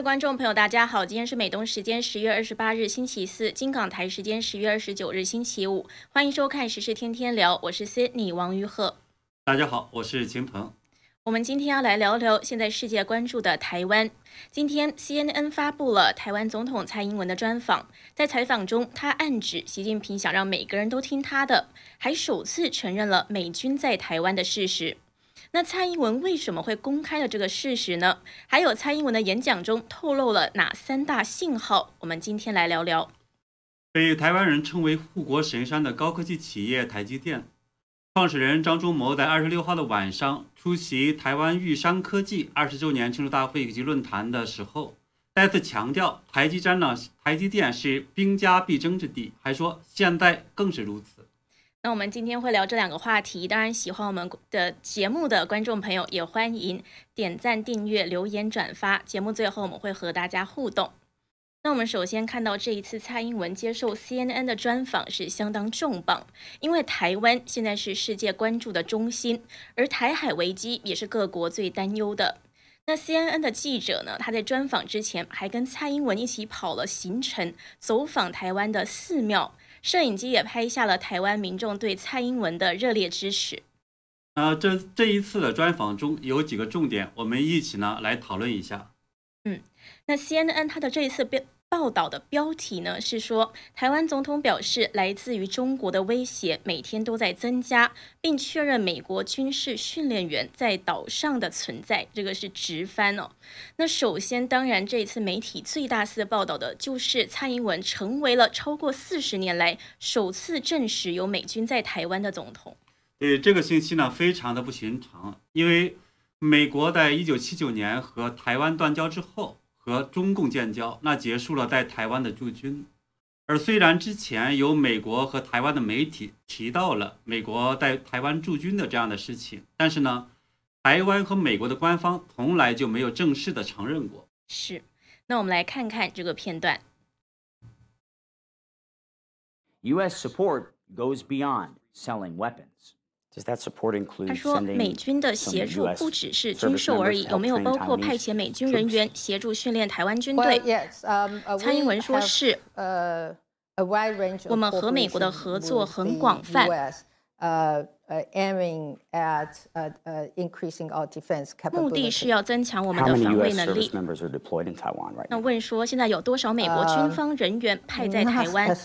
位观众朋友，大家好，今天是美东时间十月二十八日星期四，金港台时间十月二十九日星期五，欢迎收看时事天天聊，我是 Sydney 王于鹤。大家好，我是秦鹏。我们今天要来聊聊现在世界关注的台湾。今天 CNN 发布了台湾总统蔡英文的专访，在采访中，他暗指习近平想让每个人都听他的，还首次承认了美军在台湾的事实。那蔡英文为什么会公开了这个事实呢？还有蔡英文的演讲中透露了哪三大信号？我们今天来聊聊。被台湾人称为护国神山的高科技企业台积电创始人张忠谋在二十六号的晚上出席台湾玉山科技二十周年庆祝大会以及论坛的时候，再次强调台积电呢，台积电是兵家必争之地，还说现在更是如此。那我们今天会聊这两个话题，当然喜欢我们的节目的观众朋友也欢迎点赞、订阅、留言、转发。节目最后我们会和大家互动。那我们首先看到这一次蔡英文接受 CNN 的专访是相当重磅，因为台湾现在是世界关注的中心，而台海危机也是各国最担忧的。那 CNN 的记者呢，他在专访之前还跟蔡英文一起跑了行程，走访台湾的寺庙。摄影机也拍下了台湾民众对蔡英文的热烈支持。呃，这这一次的专访中有几个重点，我们一起呢来讨论一下。嗯，那 CNN 它的这一次标。报道的标题呢是说，台湾总统表示，来自于中国的威胁每天都在增加，并确认美国军事训练员在岛上的存在。这个是直翻哦。那首先，当然这一次媒体最大肆报道的就是蔡英文成为了超过四十年来首次证实有美军在台湾的总统。对这个信息呢，非常的不寻常，因为美国在一九七九年和台湾断交之后。和中共建交，那结束了在台湾的驻军。而虽然之前有美国和台湾的媒体提到了美国在台湾驻军的这样的事情，但是呢，台湾和美国的官方从来就没有正式的承认过。是，那我们来看看这个片段。U.S. support goes beyond selling weapons. 他说：“美军的协助不只是军售而已，有没有包括派遣美军人员协助训练台湾军队？”蔡英文说：“是。”我们和美国的合作很广泛。目的是要增强我们的防卫能力。那问说，现在有多少美国军方人员派在台湾？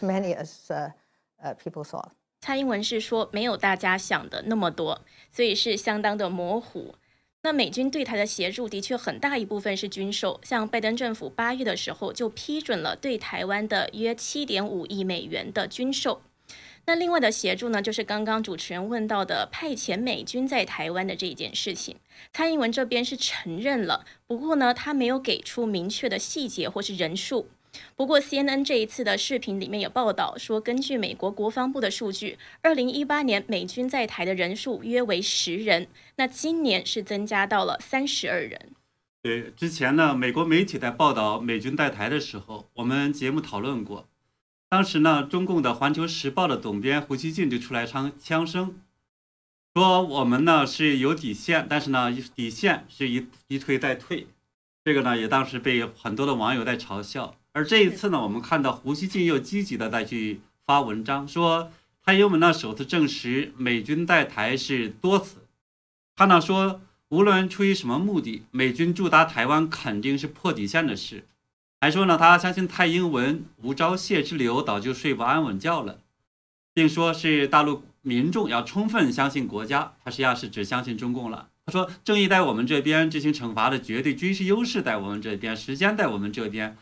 蔡英文是说没有大家想的那么多，所以是相当的模糊。那美军对台的协助的确很大一部分是军售，像拜登政府八月的时候就批准了对台湾的约七点五亿美元的军售。那另外的协助呢，就是刚刚主持人问到的派遣美军在台湾的这一件事情，蔡英文这边是承认了，不过呢，他没有给出明确的细节或是人数。不过，CNN 这一次的视频里面有报道说，根据美国国防部的数据，二零一八年美军在台的人数约为十人，那今年是增加到了三十二人。对，之前呢，美国媒体在报道美军在台的时候，我们节目讨论过，当时呢，中共的《环球时报》的总编胡锡进就出来唱枪声，说我们呢是有底线，但是呢，底线是一一推再退，这个呢也当时被很多的网友在嘲笑。而这一次呢，我们看到胡锡进又积极的再去发文章，说蔡英文呢首次证实美军在台是多次。他呢说，无论出于什么目的，美军驻达台湾肯定是破底线的事。还说呢，他相信蔡英文无招谢之流，早就睡不安稳觉了，并说是大陆民众要充分相信国家。他实际上是只相信中共了。他说，正义在我们这边，执行惩罚的绝对军事优势在我们这边，时间在我们这边。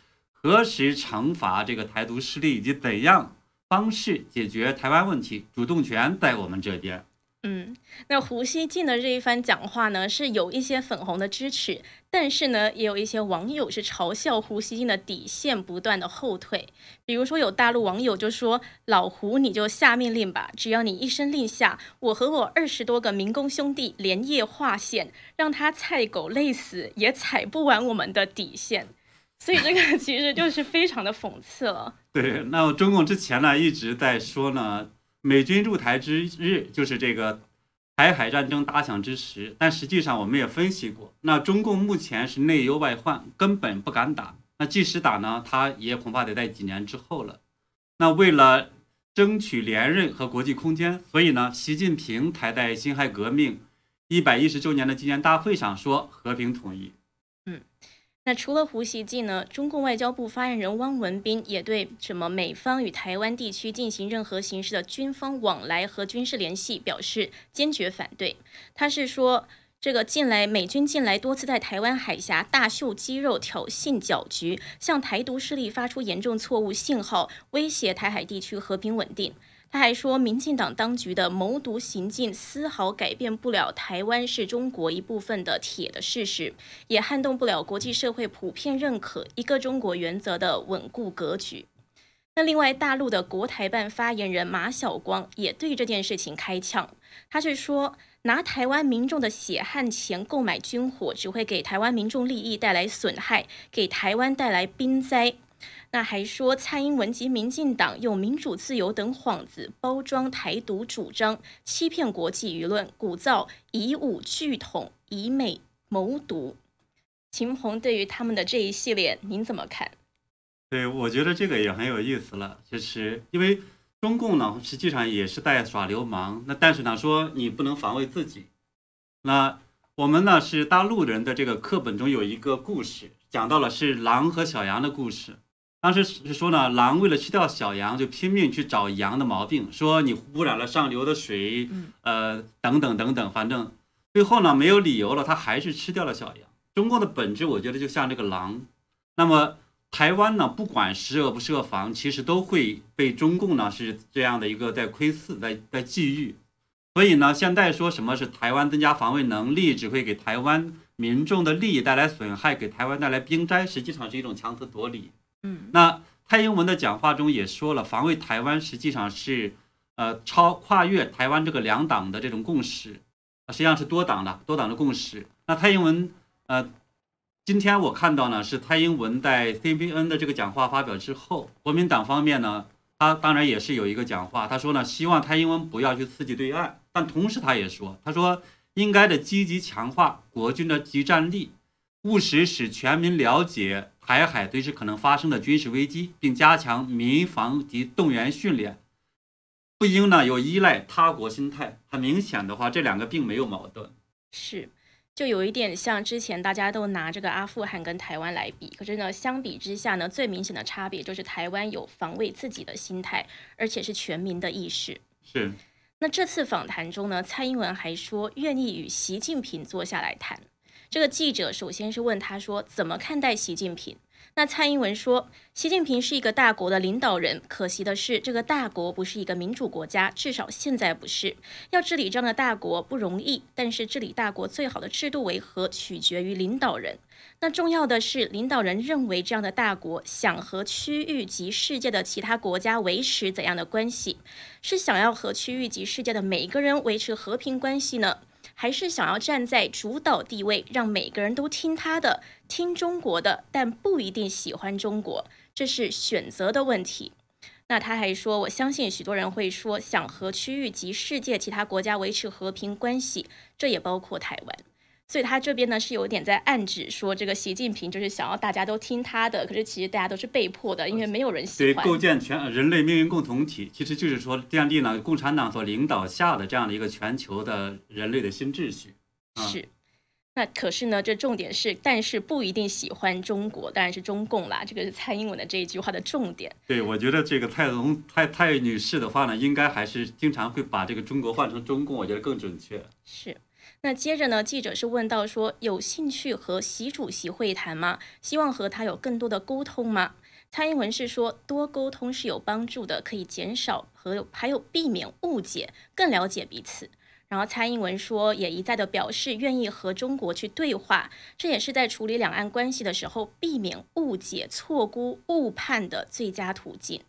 何时惩罚这个台独势力，以及怎样方式解决台湾问题，主动权在我们这边。嗯，那胡锡进的这一番讲话呢，是有一些粉红的支持，但是呢，也有一些网友是嘲笑胡锡进的底线不断的后退。比如说，有大陆网友就说：“老胡，你就下命令吧，只要你一声令下，我和我二十多个民工兄弟连夜划线，让他菜狗累死也踩不完我们的底线。”所以这个其实就是非常的讽刺了。对，那中共之前呢一直在说呢，美军入台之日就是这个台海战争打响之时，但实际上我们也分析过，那中共目前是内忧外患，根本不敢打。那即使打呢，他也恐怕得在几年之后了。那为了争取连任和国际空间，所以呢，习近平才在辛亥革命一百一十周年的纪念大会上说和平统一。嗯，那除了胡锡进呢，中共外交部发言人汪文斌也对什么美方与台湾地区进行任何形式的军方往来和军事联系表示坚决反对。他是说。这个近来美军近来多次在台湾海峡大秀肌肉、挑衅搅局，向台独势力发出严重错误信号，威胁台海地区和平稳定。他还说，民进党当局的谋独行径丝毫改变不了台湾是中国一部分的铁的事实，也撼动不了国际社会普遍认可一个中国原则的稳固格局。那另外，大陆的国台办发言人马晓光也对这件事情开呛，他是说。拿台湾民众的血汗钱购买军火，只会给台湾民众利益带来损害，给台湾带来兵灾。那还说蔡英文及民进党用民主自由等幌子包装台独主张，欺骗国际舆论，鼓噪以武拒统，以美谋独。秦鹏对于他们的这一系列，您怎么看？对，我觉得这个也很有意思了，就是因为。中共呢，实际上也是在耍流氓。那但是呢，说你不能防卫自己。那我们呢是大陆人的这个课本中有一个故事，讲到了是狼和小羊的故事。当时是说呢，狼为了吃掉小羊，就拼命去找羊的毛病，说你污染了上流的水，呃，等等等等，反正最后呢没有理由了，他还是吃掉了小羊。中共的本质，我觉得就像这个狼。那么。台湾呢，不管设不设防，其实都会被中共呢是这样的一个在窥伺、在在觊觎。所以呢，现在说什么是台湾增加防卫能力，只会给台湾民众的利益带来损害，给台湾带来兵灾，实际上是一种强词夺理。嗯，那蔡英文的讲话中也说了，防卫台湾实际上是呃超跨越台湾这个两党的这种共识，实际上是多党的多党的共识。那蔡英文呃。今天我看到呢，是蔡英文在 CBN 的这个讲话发表之后，国民党方面呢，他当然也是有一个讲话，他说呢，希望蔡英文不要去刺激对岸，但同时他也说，他说应该的积极强化国军的集战力，务实使全民了解台海随时可能发生的军事危机，并加强民防及动员训练，不应呢有依赖他国心态。很明显的话，这两个并没有矛盾。是。就有一点像之前大家都拿这个阿富汗跟台湾来比，可是呢，相比之下呢，最明显的差别就是台湾有防卫自己的心态，而且是全民的意识。是。那这次访谈中呢，蔡英文还说愿意与习近平坐下来谈。这个记者首先是问他说，怎么看待习近平？那蔡英文说，习近平是一个大国的领导人，可惜的是，这个大国不是一个民主国家，至少现在不是。要治理这样的大国不容易，但是治理大国最好的制度为何，取决于领导人。那重要的是，领导人认为这样的大国想和区域及世界的其他国家维持怎样的关系？是想要和区域及世界的每一个人维持和平关系呢？还是想要站在主导地位，让每个人都听他的，听中国的，但不一定喜欢中国，这是选择的问题。那他还说，我相信许多人会说，想和区域及世界其他国家维持和平关系，这也包括台湾。所以他这边呢是有点在暗指说，这个习近平就是想要大家都听他的，可是其实大家都是被迫的，因为没有人喜欢。对，构建全人类命运共同体，其实就是说建立了共产党所领导下的这样的一个全球的人类的新秩序。是，那可是呢，这重点是，但是不一定喜欢中国，当然是中共啦。这个是蔡英文的这一句话的重点。对，我觉得这个蔡龙蔡蔡女士的话呢，应该还是经常会把这个中国换成中共，我觉得更准确。是。那接着呢？记者是问到说，有兴趣和习主席会谈吗？希望和他有更多的沟通吗？蔡英文是说，多沟通是有帮助的，可以减少和还有避免误解，更了解彼此。然后蔡英文说，也一再的表示愿意和中国去对话，这也是在处理两岸关系的时候，避免误解、错估、误判的最佳途径。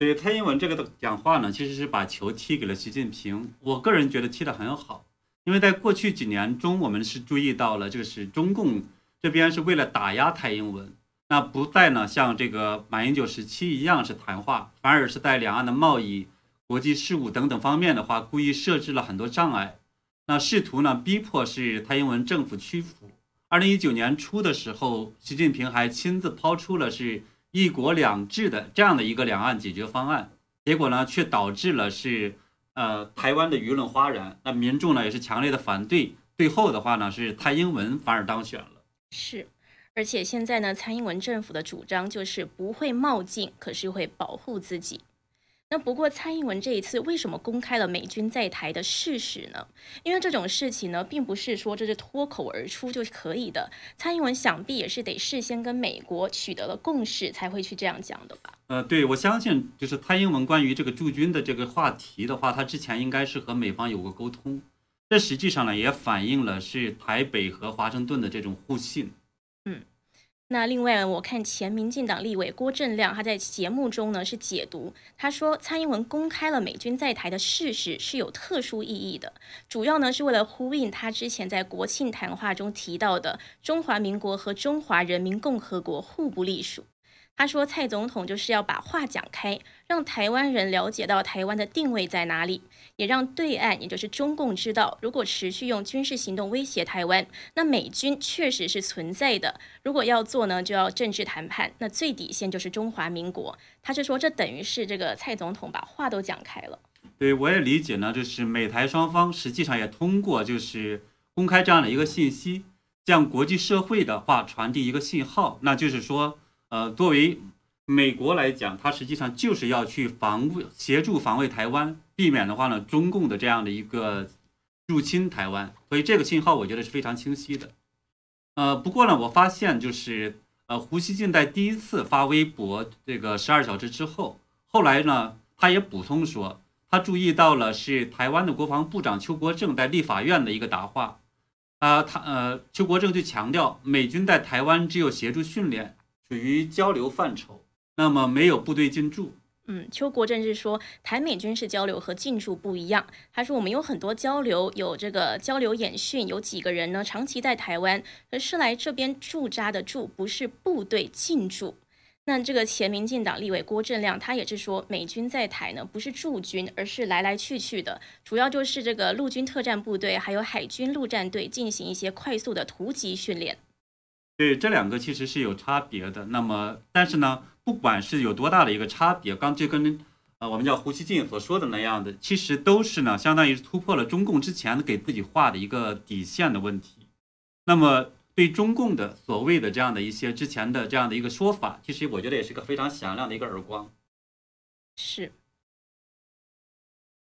对蔡英文这个的讲话呢，其实是把球踢给了习近平。我个人觉得踢得很好。因为在过去几年中，我们是注意到了，就是中共这边是为了打压蔡英文，那不再呢像这个马英九时期一样是谈话，反而是在两岸的贸易、国际事务等等方面的话，故意设置了很多障碍。那试图呢逼迫是蔡英文政府屈服。二零一九年初的时候，习近平还亲自抛出了是一国两制的这样的一个两岸解决方案，结果呢却导致了是呃台湾的舆论哗然，那民众呢也是强烈的反对，最后的话呢是蔡英文反而当选了。是，而且现在呢，蔡英文政府的主张就是不会冒进，可是会保护自己。那不过，蔡英文这一次为什么公开了美军在台的事实呢？因为这种事情呢，并不是说这是脱口而出就可以的。蔡英文想必也是得事先跟美国取得了共识，才会去这样讲的吧？呃，对，我相信就是蔡英文关于这个驻军的这个话题的话，他之前应该是和美方有过沟通。这实际上呢，也反映了是台北和华盛顿的这种互信。那另外，我看前民进党立委郭正亮他在节目中呢是解读，他说蔡英文公开了美军在台的事实是有特殊意义的，主要呢是为了呼应他之前在国庆谈话中提到的中华民国和中华人民共和国互不隶属。他说：“蔡总统就是要把话讲开，让台湾人了解到台湾的定位在哪里，也让对岸，也就是中共知道，如果持续用军事行动威胁台湾，那美军确实是存在的。如果要做呢，就要政治谈判，那最底线就是中华民国。”他是说，这等于是这个蔡总统把话都讲开了。对，我也理解呢，就是美台双方实际上也通过就是公开这样的一个信息，向国际社会的话传递一个信号，那就是说。呃，作为美国来讲，它实际上就是要去防卫、协助防卫台湾，避免的话呢，中共的这样的一个入侵台湾。所以这个信号我觉得是非常清晰的。呃，不过呢，我发现就是呃，胡锡进在第一次发微博这个十二小时之后，后来呢，他也补充说，他注意到了是台湾的国防部长邱国正在立法院的一个答话，啊，他呃，邱国正就强调，美军在台湾只有协助训练。属于交流范畴，那么没有部队进驻。嗯，邱国正是说，台美军事交流和进驻不一样。他说，我们有很多交流，有这个交流演训，有几个人呢长期在台湾，而是来这边驻扎的驻，不是部队进驻。那这个前民进党立委郭正亮，他也是说，美军在台呢不是驻军，而是来来去去的，主要就是这个陆军特战部队还有海军陆战队进行一些快速的突击训练。对，这两个其实是有差别的。那么，但是呢，不管是有多大的一个差别，刚就跟呃我们叫胡锡进所说的那样的，其实都是呢，相当于是突破了中共之前给自己画的一个底线的问题。那么，对中共的所谓的这样的一些之前的这样的一个说法，其实我觉得也是个非常响亮的一个耳光。是。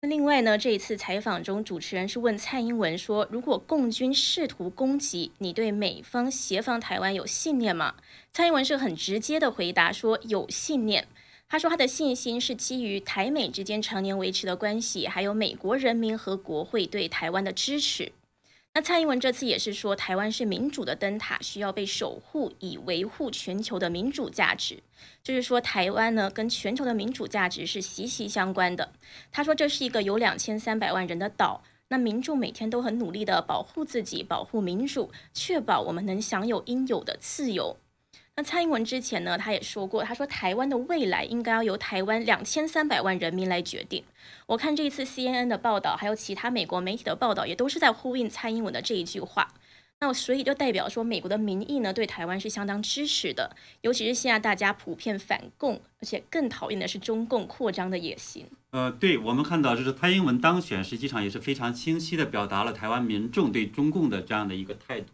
另外呢，这一次采访中，主持人是问蔡英文说：“如果共军试图攻击你，对美方协防台湾有信念吗？”蔡英文是很直接的回答说：“有信念。”他说他的信心是基于台美之间常年维持的关系，还有美国人民和国会对台湾的支持。那蔡英文这次也是说，台湾是民主的灯塔，需要被守护，以维护全球的民主价值。就是说，台湾呢跟全球的民主价值是息息相关的。他说，这是一个有两千三百万人的岛，那民众每天都很努力的保护自己，保护民主，确保我们能享有应有的自由。那蔡英文之前呢，他也说过，他说台湾的未来应该要由台湾两千三百万人民来决定。我看这一次 CNN 的报道，还有其他美国媒体的报道，也都是在呼应蔡英文的这一句话。那所以就代表说，美国的民意呢，对台湾是相当支持的，尤其是现在大家普遍反共，而且更讨厌的是中共扩张的野心。呃，对我们看到，就是蔡英文当选，实际上也是非常清晰的表达了台湾民众对中共的这样的一个态度。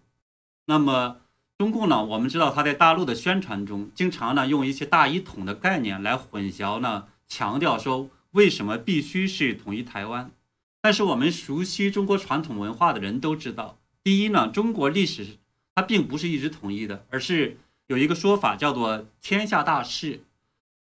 那么。中共呢，我们知道他在大陆的宣传中，经常呢用一些大一统的概念来混淆呢，强调说为什么必须是统一台湾。但是我们熟悉中国传统文化的人都知道，第一呢，中国历史它并不是一直统一的，而是有一个说法叫做天下大势，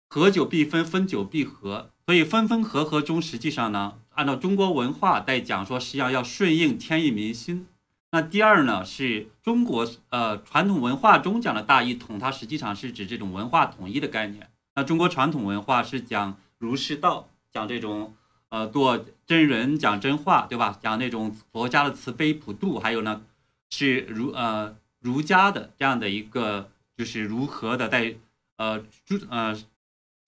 合久必分，分久必合。所以分分合合中，实际上呢，按照中国文化在讲说，实际上要顺应天意民心。那第二呢，是中国呃传统文化中讲的大一统，它实际上是指这种文化统一的概念。那中国传统文化是讲儒释道，讲这种呃做真人讲真话，对吧？讲那种佛家的慈悲普度，还有呢是儒呃儒家的这样的一个就是如何的在呃诸呃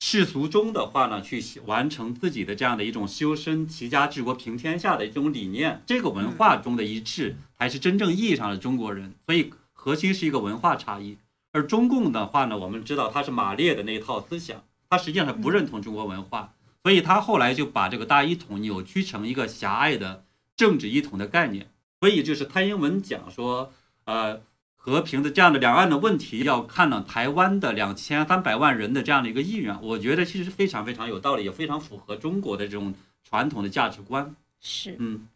世俗中的话呢，去完成自己的这样的一种修身齐家治国平天下的一种理念，这个文化中的一致，才是真正意义上的中国人。所以核心是一个文化差异。而中共的话呢，我们知道他是马列的那一套思想，他实际上是不认同中国文化，所以他后来就把这个大一统扭曲成一个狭隘的政治一统的概念。所以就是蔡英文讲说，呃。和平的这样的两岸的问题，要看呢台湾的两千三百万人的这样的一个意愿，我觉得其实是非常非常有道理，也非常符合中国的这种传统的价值观。是，嗯，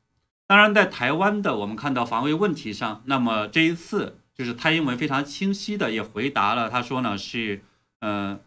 当然在台湾的我们看到防卫问题上，那么这一次就是蔡英文非常清晰的也回答了，他说呢是，呃，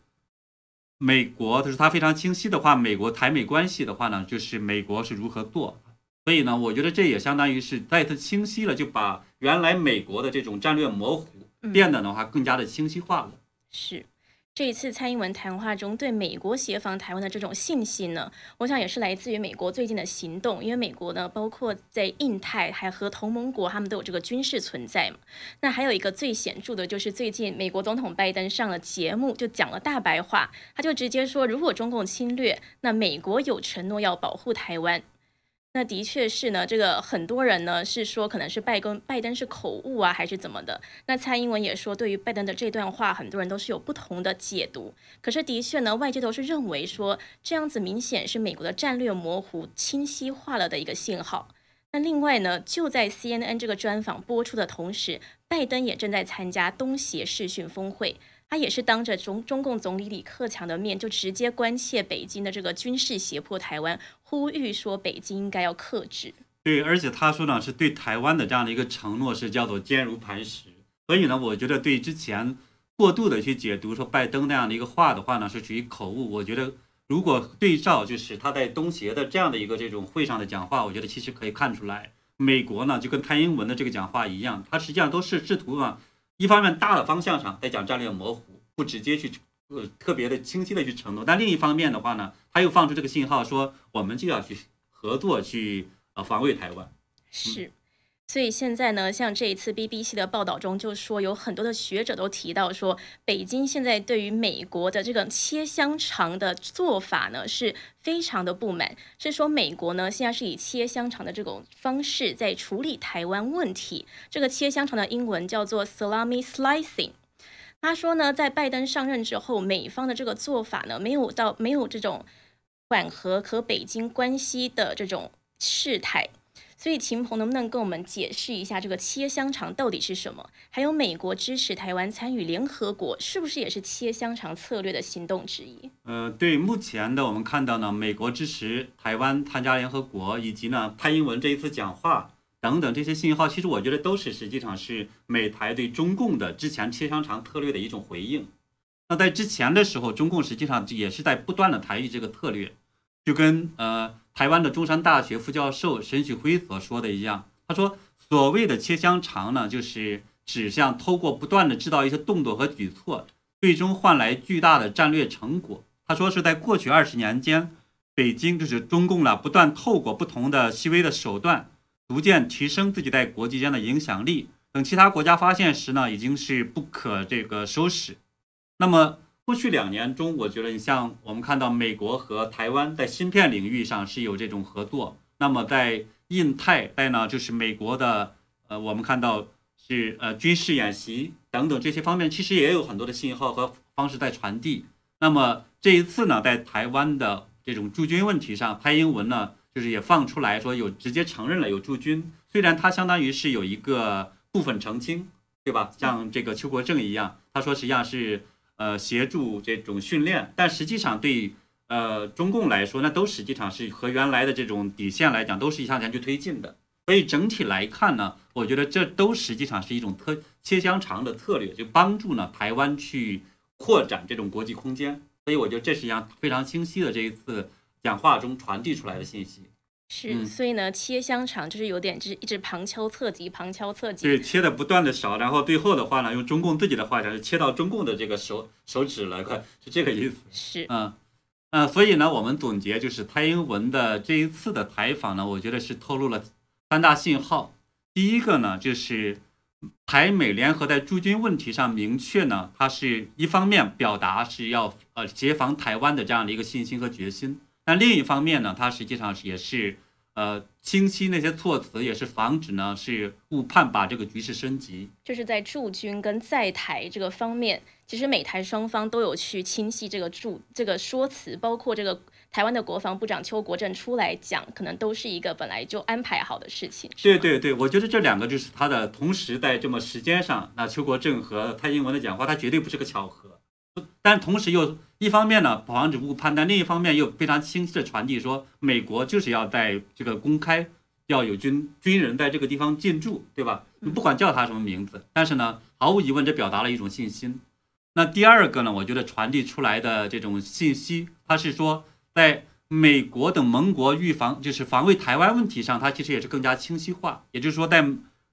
美国就是他非常清晰的话，美国台美关系的话呢，就是美国是如何做。所以呢，我觉得这也相当于是再次清晰了，就把原来美国的这种战略模糊变得的话更加的清晰化了。是，这一次蔡英文谈话中对美国协防台湾的这种信心呢，我想也是来自于美国最近的行动，因为美国呢，包括在印太还和同盟国，他们都有这个军事存在嘛。那还有一个最显著的就是最近美国总统拜登上了节目，就讲了大白话，他就直接说，如果中共侵略，那美国有承诺要保护台湾。那的确是呢，这个很多人呢是说可能是拜登拜登是口误啊，还是怎么的？那蔡英文也说，对于拜登的这段话，很多人都是有不同的解读。可是的确呢，外界都是认为说这样子明显是美国的战略模糊清晰化了的一个信号。那另外呢，就在 CNN 这个专访播出的同时，拜登也正在参加东协视讯峰会。他也是当着中中共总理李克强的面，就直接关切北京的这个军事胁迫台湾，呼吁说北京应该要克制。对，而且他说呢，是对台湾的这样的一个承诺是叫做坚如磐石。所以呢，我觉得对之前过度的去解读说拜登那样的一个话的话呢，是属于口误。我觉得如果对照就是他在东协的这样的一个这种会上的讲话，我觉得其实可以看出来，美国呢就跟蔡英文的这个讲话一样，他实际上都是试图啊。一方面大的方向上在讲战略模糊，不直接去呃特别的清晰的去承诺，但另一方面的话呢，他又放出这个信号说我们就要去合作去呃防卫台湾。是，所以现在呢，像这一次 BBC 的报道中就说，有很多的学者都提到说，北京现在对于美国的这个切香肠的做法呢，是非常的不满，是说美国呢现在是以切香肠的这种方式在处理台湾问题。这个切香肠的英文叫做 salami slicing。他说呢，在拜登上任之后，美方的这个做法呢，没有到没有这种缓和和北京关系的这种事态。所以秦鹏能不能跟我们解释一下这个切香肠到底是什么？还有美国支持台湾参与联合国，是不是也是切香肠策略的行动之一？呃，对，目前的我们看到呢，美国支持台湾参加联合国，以及呢蔡英文这一次讲话。等等这些信号，其实我觉得都是实际上是美台对中共的之前切香肠策略的一种回应。那在之前的时候，中共实际上也是在不断的台绎这个策略，就跟呃台湾的中山大学副教授沈旭辉所说的一样，他说所谓的切香肠呢，就是指向透过不断的制造一些动作和举措，最终换来巨大的战略成果。他说是在过去二十年间，北京就是中共了，不断透过不同的细微的手段。逐渐提升自己在国际间的影响力，等其他国家发现时呢，已经是不可这个收拾。那么过去两年中，我觉得你像我们看到美国和台湾在芯片领域上是有这种合作，那么在印太在呢，就是美国的呃，我们看到是呃军事演习等等这些方面，其实也有很多的信号和方式在传递。那么这一次呢，在台湾的这种驻军问题上，蔡英文呢？就是也放出来说有直接承认了有驻军，虽然他相当于是有一个部分澄清，对吧？像这个邱国正一样，他说实际上是呃协助这种训练，但实际上对呃中共来说，那都实际上是和原来的这种底线来讲，都是向前去推进的。所以整体来看呢，我觉得这都实际上是一种特切香肠的策略，就帮助呢台湾去扩展这种国际空间。所以我觉得这是一样非常清晰的这一次。讲话中传递出来的信息是，所以呢，切香肠就是有点就是一直旁敲侧击，旁敲侧击，对，切的不断的少，然后最后的话呢，用中共自己的话讲，是切到中共的这个手手指了，快是这个意思。是，嗯，嗯，所以呢，我们总结就是蔡英文的这一次的采访呢，我觉得是透露了三大信号。第一个呢，就是台美联合在驻军问题上明确呢，它是一方面表达是要呃协防台湾的这样的一个信心和决心，但另一方面呢，它实际上是也是呃清晰那些措辞，也是防止呢是误判把这个局势升级。就是在驻军跟在台这个方面，其实美台双方都有去清晰这个驻这个说辞，包括这个。台湾的国防部长邱国正出来讲，可能都是一个本来就安排好的事情。对对对，我觉得这两个就是他的同时在这么时间上，那邱国正和蔡英文的讲话，他绝对不是个巧合。但同时又一方面呢防止误判，但另一方面又非常清晰的传递说，美国就是要在这个公开要有军军人在这个地方进驻，对吧？你不管叫他什么名字，但是呢，毫无疑问这表达了一种信心。那第二个呢，我觉得传递出来的这种信息，它是说。在美国等盟国预防就是防卫台湾问题上，它其实也是更加清晰化。也就是说，在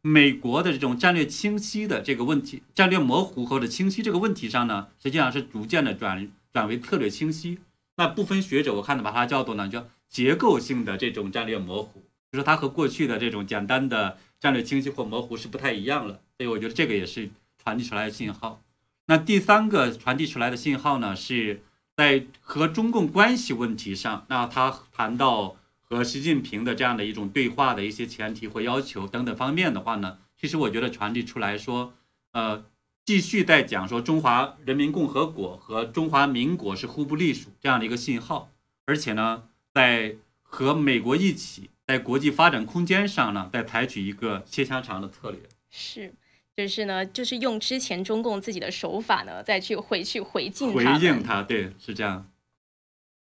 美国的这种战略清晰的这个问题、战略模糊或者清晰这个问题上呢，实际上是逐渐的转转为策略清晰。那部分学者我看到把它叫做呢叫结构性的这种战略模糊，就是它和过去的这种简单的战略清晰或模糊是不太一样了。所以我觉得这个也是传递出来的信号。那第三个传递出来的信号呢是。在和中共关系问题上，那他谈到和习近平的这样的一种对话的一些前提或要求等等方面的话呢，其实我觉得传递出来说，呃，继续在讲说中华人民共和国和中华民国是互不隶属这样的一个信号，而且呢，在和美国一起在国际发展空间上呢，在采取一个切香肠的策略。是。就是呢，就是用之前中共自己的手法呢，再去回去回敬回应他，对，是这样。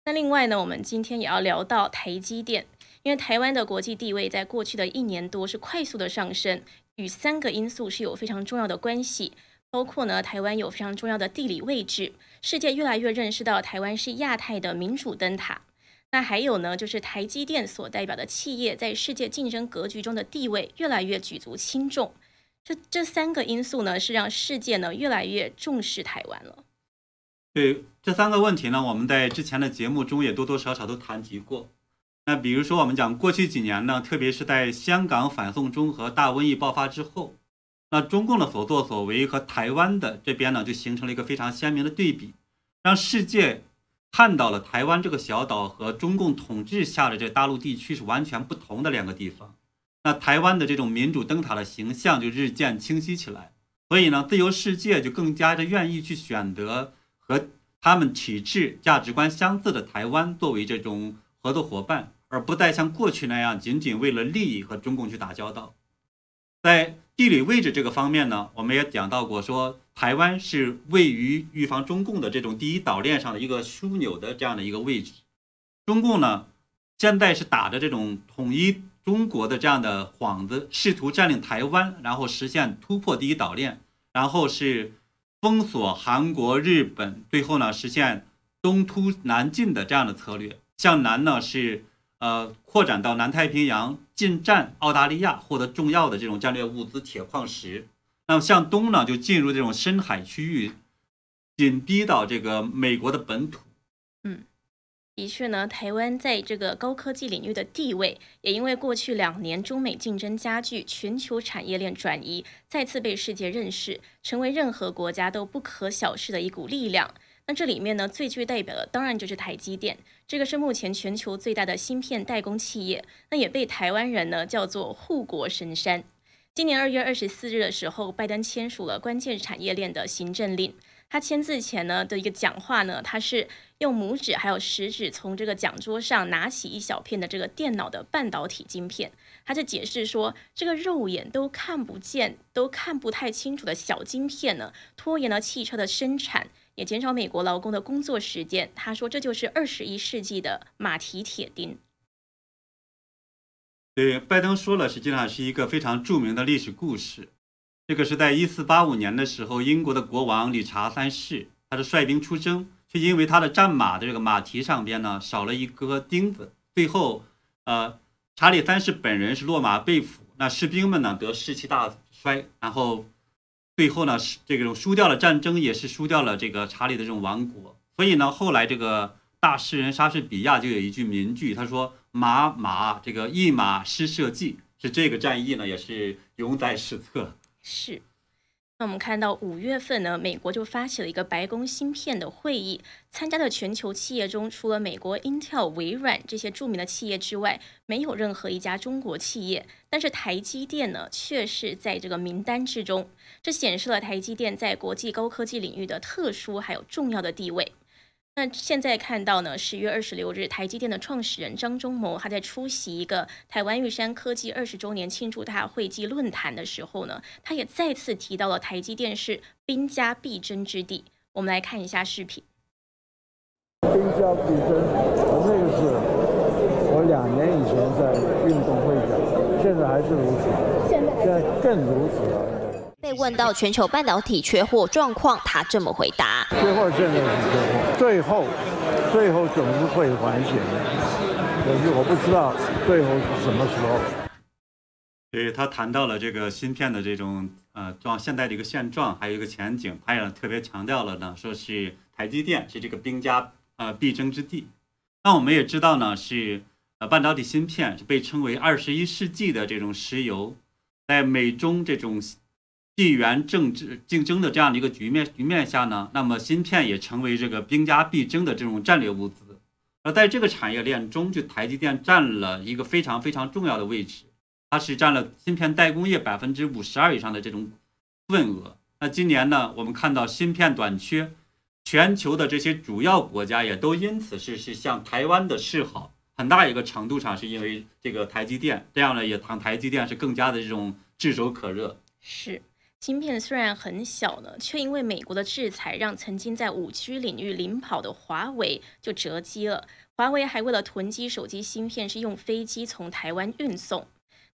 那另外呢，我们今天也要聊到台积电，因为台湾的国际地位在过去的一年多是快速的上升，与三个因素是有非常重要的关系，包括呢，台湾有非常重要的地理位置，世界越来越认识到台湾是亚太的民主灯塔。那还有呢，就是台积电所代表的企业在世界竞争格局中的地位越来越举足轻重。这这三个因素呢，是让世界呢越来越重视台湾了。对这三个问题呢，我们在之前的节目中也多多少少都谈及过。那比如说，我们讲过去几年呢，特别是在香港反送中和大瘟疫爆发之后，那中共的所作所为和台湾的这边呢，就形成了一个非常鲜明的对比，让世界看到了台湾这个小岛和中共统治下的这大陆地区是完全不同的两个地方。那台湾的这种民主灯塔的形象就日渐清晰起来，所以呢，自由世界就更加的愿意去选择和他们体制价值观相似的台湾作为这种合作伙伴，而不再像过去那样仅仅为了利益和中共去打交道。在地理位置这个方面呢，我们也讲到过，说台湾是位于预防中共的这种第一岛链上的一个枢纽的这样的一个位置。中共呢，现在是打着这种统一。中国的这样的幌子，试图占领台湾，然后实现突破第一岛链，然后是封锁韩国、日本，最后呢实现东突南进的这样的策略。向南呢是呃扩展到南太平洋，进占澳大利亚，获得重要的这种战略物资铁矿石。那么向东呢就进入这种深海区域，紧逼到这个美国的本土。嗯的确呢，台湾在这个高科技领域的地位，也因为过去两年中美竞争加剧，全球产业链转移，再次被世界认识，成为任何国家都不可小视的一股力量。那这里面呢，最具代表的当然就是台积电，这个是目前全球最大的芯片代工企业，那也被台湾人呢叫做护国神山。今年二月二十四日的时候，拜登签署了关键产业链的行政令。他签字前呢的一个讲话呢，他是用拇指还有食指从这个讲桌上拿起一小片的这个电脑的半导体晶片，他就解释说，这个肉眼都看不见、都看不太清楚的小晶片呢，拖延了汽车的生产，也减少美国劳工的工作时间。他说，这就是二十一世纪的马蹄铁钉。对，拜登说了，实际上是一个非常著名的历史故事。这个是在一四八五年的时候，英国的国王理查三世，他是率兵出征，却因为他的战马的这个马蹄上边呢少了一颗钉子，最后，呃，查理三世本人是落马被俘，那士兵们呢得士气大衰，然后，最后呢是这种输掉了战争，也是输掉了这个查理的这种王国。所以呢，后来这个大诗人莎士比亚就有一句名句，他说：“马马这个一马失社稷。”是这个战役呢，也是永载史册。是。那我们看到五月份呢，美国就发起了一个白宫芯片的会议，参加的全球企业中，除了美国 Intel、微软这些著名的企业之外，没有任何一家中国企业。但是台积电呢，却是在这个名单之中，这显示了台积电在国际高科技领域的特殊还有重要的地位。那现在看到呢，十月二十六日，台积电的创始人张忠谋他在出席一个台湾玉山科技二十周年庆祝大会暨论坛的时候呢，他也再次提到了台积电是兵家必争之地。我们来看一下视频。兵家必争，那个是我两年以前在运动会讲，现在还是如此，现在更如此了。被问到全球半导体缺货状况，他这么回答：缺货现在是缺货，最后，最后总是会缓解的，可是我不知道最后是什么时候。对他谈到了这个芯片的这种呃状现在的一个现状，还有一个前景，他也特别强调了呢，说是台积电是这个兵家呃必争之地。那我们也知道呢，是呃半导体芯片是被称为二十一世纪的这种石油，在美中这种。地缘政治竞争的这样的一个局面局面下呢，那么芯片也成为这个兵家必争的这种战略物资。而在这个产业链中，就台积电占了一个非常非常重要的位置，它是占了芯片代工业百分之五十二以上的这种份额。那今年呢，我们看到芯片短缺，全球的这些主要国家也都因此是是向台湾的示好，很大一个程度上是因为这个台积电，这样呢也让台积电是更加的这种炙手可热。是。芯片虽然很小呢，却因为美国的制裁，让曾经在五 G 领域领跑的华为就折机了。华为还为了囤积手机芯片，是用飞机从台湾运送。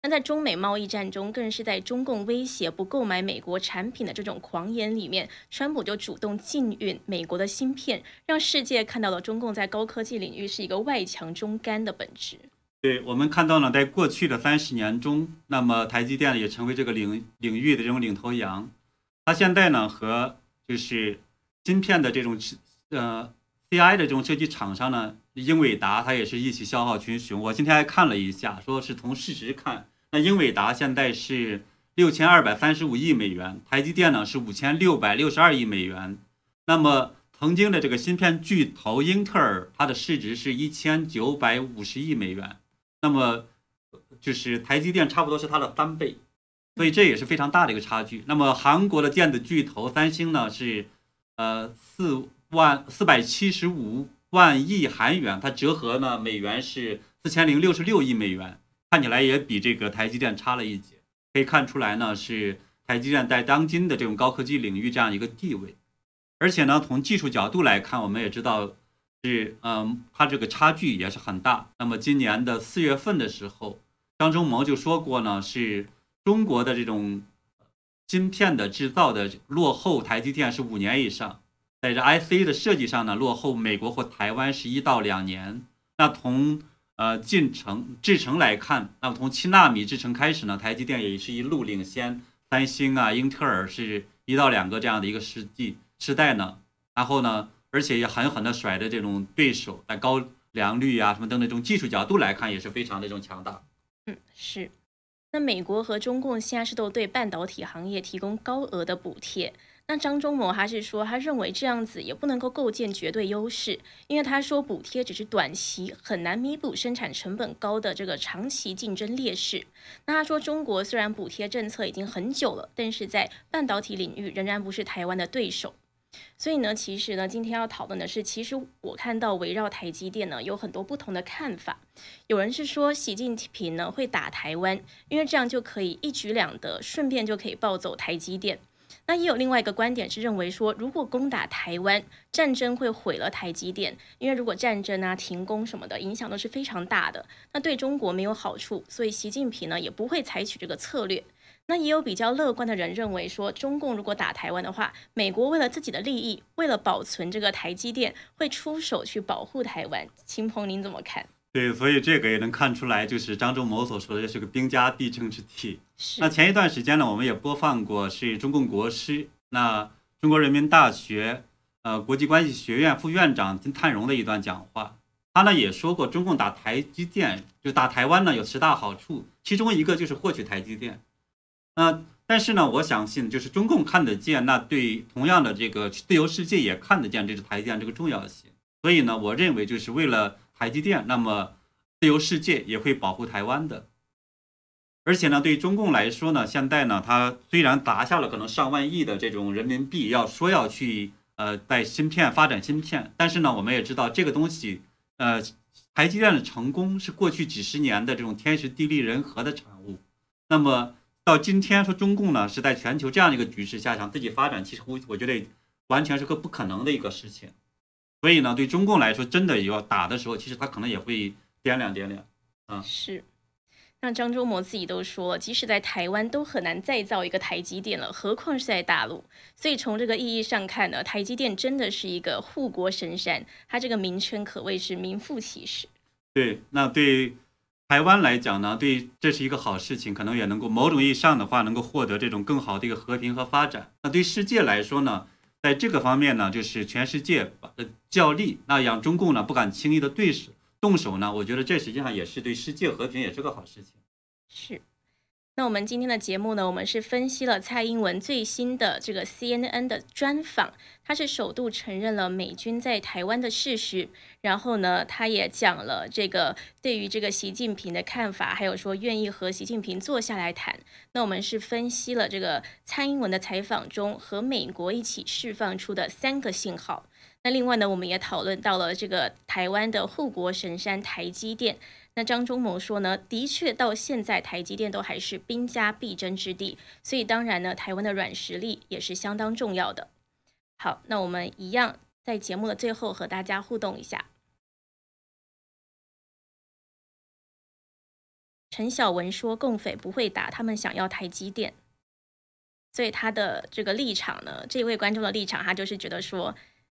那在中美贸易战中，更是在中共威胁不购买美国产品的这种狂言里面，川普就主动禁运美国的芯片，让世界看到了中共在高科技领域是一个外强中干的本质。对我们看到呢，在过去的三十年中，那么台积电也成为这个领领域的这种领头羊。它现在呢和就是芯片的这种呃 CI 的这种设计厂商呢，英伟达它也是一起消耗群雄。我今天还看了一下，说是从市值看，那英伟达现在是六千二百三十五亿美元，台积电呢是五千六百六十二亿美元。那么曾经的这个芯片巨头英特尔，它的市值是一千九百五十亿美元。那么，就是台积电差不多是它的三倍，所以这也是非常大的一个差距。那么韩国的电子巨头三星呢是，呃四万四百七十五万亿韩元，它折合呢美元是四千零六十六亿美元，看起来也比这个台积电差了一截。可以看出来呢是台积电在当今的这种高科技领域这样一个地位，而且呢从技术角度来看，我们也知道。是，嗯，它这个差距也是很大。那么今年的四月份的时候，张忠谋就说过呢，是中国的这种芯片的制造的落后台积电是五年以上，在这 IC 的设计上呢，落后美国或台湾是一到两年。那从呃进程制程来看，那么从七纳米制程开始呢，台积电也是一路领先三星啊、英特尔是一到两个这样的一个世纪时代呢。然后呢？而且也狠狠的甩的这种对手，在高良率啊什么等等这种技术角度来看，也是非常的这种强大。嗯，是。那美国和中共现在是都对半导体行业提供高额的补贴。那张忠谋还是说，他认为这样子也不能够构建绝对优势，因为他说补贴只是短期，很难弥补生产成本高的这个长期竞争劣势。那他说，中国虽然补贴政策已经很久了，但是在半导体领域仍然不是台湾的对手。所以呢，其实呢，今天要讨论的是，其实我看到围绕台积电呢，有很多不同的看法。有人是说，习近平呢会打台湾，因为这样就可以一举两得，顺便就可以抱走台积电。那也有另外一个观点是认为说，如果攻打台湾，战争会毁了台积电，因为如果战争啊、停工什么的，影响都是非常大的，那对中国没有好处，所以习近平呢也不会采取这个策略。那也有比较乐观的人认为说，中共如果打台湾的话，美国为了自己的利益，为了保存这个台积电，会出手去保护台湾。秦鹏，您怎么看？对，所以这个也能看出来，就是张忠谋所说的，这是个兵家必争之地。是。那前一段时间呢，我们也播放过是中共国师，那中国人民大学呃国际关系学院副院长金灿荣的一段讲话，他呢也说过，中共打台积电就打台湾呢有十大好处，其中一个就是获取台积电。那但是呢，我相信就是中共看得见，那对同样的这个自由世界也看得见这是台积电这个重要性。所以呢，我认为就是为了台积电，那么自由世界也会保护台湾的。而且呢，对于中共来说呢，现在呢，它虽然砸下了可能上万亿的这种人民币，要说要去呃在芯片发展芯片，但是呢，我们也知道这个东西，呃，台积电的成功是过去几十年的这种天时地利人和的产物。那么到今天说中共呢是在全球这样的一个局势下想自己发展，其实我我觉得完全是个不可能的一个事情。所以呢，对中共来说，真的要打的时候，其实他可能也会掂量掂量啊。是。那张忠谋自己都说，即使在台湾都很难再造一个台积电了，何况是在大陆。所以从这个意义上看呢，台积电真的是一个护国神山，它这个名称可谓是名副其实。对，那对台湾来讲呢，对这是一个好事情，可能也能够某种意义上的话，能够获得这种更好的一个和平和发展。那对世界来说呢，在这个方面呢，就是全世界呃较力，那让中共呢不敢轻易的对手。动手呢？我觉得这实际上也是对世界和平也是个好事情。是。那我们今天的节目呢，我们是分析了蔡英文最新的这个 CNN 的专访，他是首度承认了美军在台湾的事实，然后呢，他也讲了这个对于这个习近平的看法，还有说愿意和习近平坐下来谈。那我们是分析了这个蔡英文的采访中和美国一起释放出的三个信号。那另外呢，我们也讨论到了这个台湾的护国神山台积电。那张忠谋说呢，的确到现在台积电都还是兵家必争之地，所以当然呢，台湾的软实力也是相当重要的。好，那我们一样在节目的最后和大家互动一下。陈小文说，共匪不会打，他们想要台积电，所以他的这个立场呢，这位观众的立场，他就是觉得说。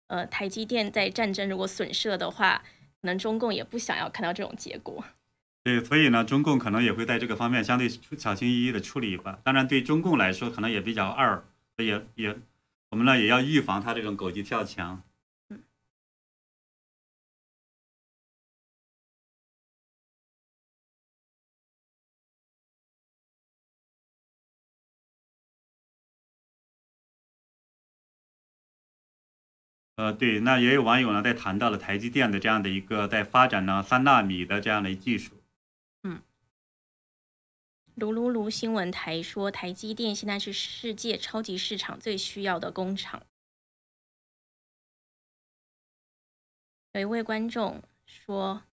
呃，台积电在战争如果损失了的话，可能中共也不想要看到这种结果。对，所以呢，中共可能也会在这个方面相对小心翼翼的处理吧。当然，对中共来说，可能也比较二，也也，我们呢也要预防他这种狗急跳墙。呃，对，那也有网友呢在谈到了台积电的这样的一个在发展呢三纳米的这样的技术。嗯，卢卢卢新闻台说，台积电现在是世界超级市场最需要的工厂。有一位观众说，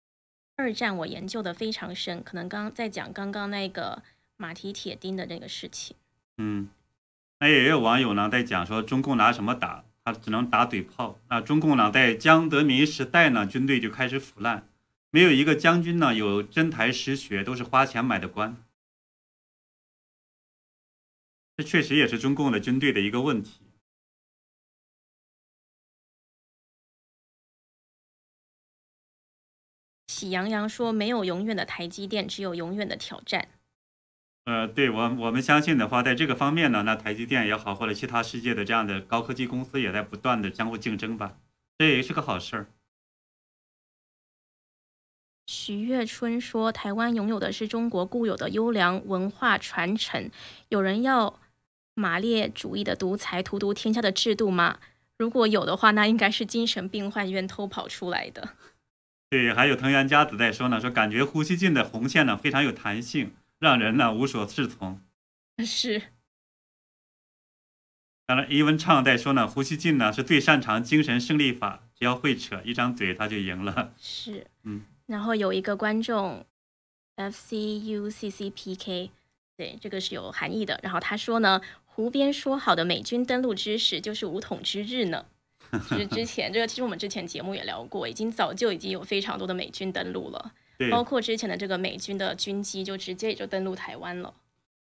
二战我研究的非常深，可能刚在讲刚刚那个马蹄铁钉的那个事情。嗯，那也有网友呢在讲说，中共拿什么打？他只能打嘴炮。那中共呢，在江泽民时代呢，军队就开始腐烂，没有一个将军呢有真才实学，都是花钱买的官。这确实也是中共的军队的一个问题。喜羊羊说：“没有永远的台积电，只有永远的挑战。”呃，对我我们相信的话，在这个方面呢，那台积电也好，或者其他世界的这样的高科技公司也在不断的相互竞争吧，这也是个好事儿。徐月春说：“台湾拥有的是中国固有的优良文化传承，有人要马列主义的独裁荼毒天下的制度吗？如果有的话，那应该是精神病患院偷跑出来的。”对，还有藤原佳子在说呢，说感觉呼吸镜的红线呢非常有弹性。让人呢无所适从，是。当然，伊文畅在说呢，胡锡进呢是最擅长精神胜利法，只要会扯一张嘴他就赢了。是，嗯。然后有一个观众，F C U C C P K，对，这个是有含义的。然后他说呢，湖边说好的美军登陆之时就是武统之日呢。就是之前这个，其实我们之前节目也聊过，已经早就已经有非常多的美军登陆了。包括之前的这个美军的军机就直接也就登陆台湾了。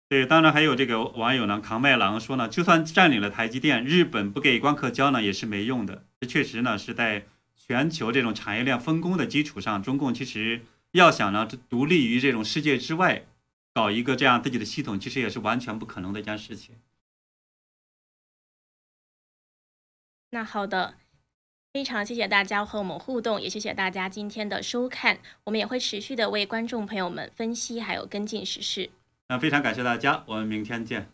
对，当然还有这个网友呢，扛麦郎说呢，就算占领了台积电，日本不给光刻胶呢也是没用的。这确实呢是在全球这种产业链分工的基础上，中共其实要想呢独立于这种世界之外，搞一个这样自己的系统，其实也是完全不可能的一件事情。那好的。非常谢谢大家和我们互动，也谢谢大家今天的收看。我们也会持续的为观众朋友们分析还有跟进时事。那非常感谢大家，我们明天见。